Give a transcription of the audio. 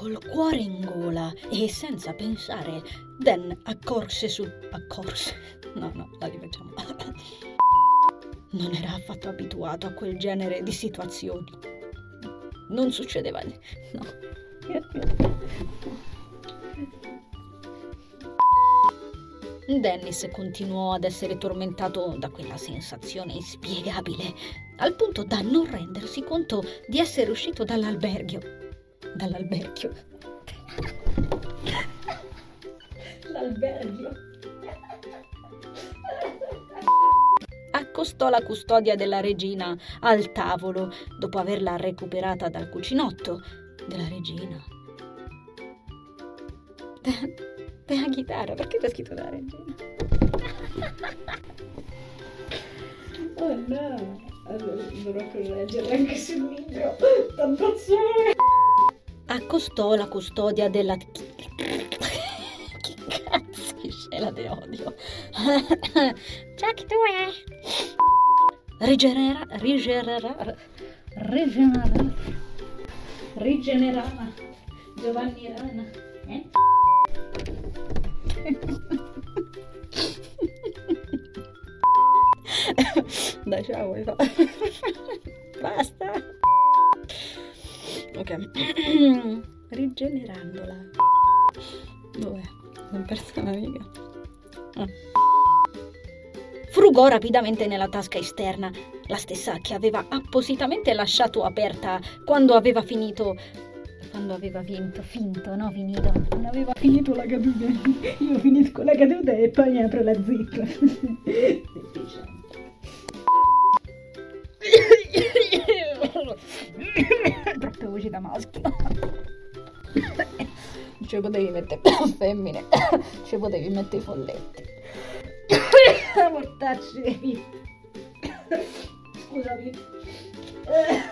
col cuore in gola e senza pensare, Dan accorse su... accorse... No, no, la rifacciamo. Non era affatto abituato a quel genere di situazioni. Non succedeva... No. Dennis continuò ad essere tormentato da quella sensazione inspiegabile, al punto da non rendersi conto di essere uscito dall'alberghio. Dall'alberghio. L'alberghio. Accostò la custodia della regina al tavolo dopo averla recuperata dal cucinotto della regina. della chitarra, perché c'è scritto della regina? oh no, allora dovrò correggere anche sul libro, tentazione. Accostò la custodia della... che cazzo di scena di odio. Ciao che tu è? Rigenera... Rigenera... Rigenera... Rigenerava Giovanni Rana. Eh? Dai, ciao? Basta. Ok. Rigenerandola. Dov'è? Non perso un'amica. Ah. Frugò rapidamente nella tasca esterna, la stessa che aveva appositamente lasciato aperta quando aveva finito quando aveva vinto, finto, no, finito. Non aveva finito la caduta. Io finisco la caduta e poi mi apro la zip. troppe voci da maschio. Ci cioè, potevi mettere femmine, ci cioè, potevi mettere i folletti. Portarci dei figli. Scusami. Eh,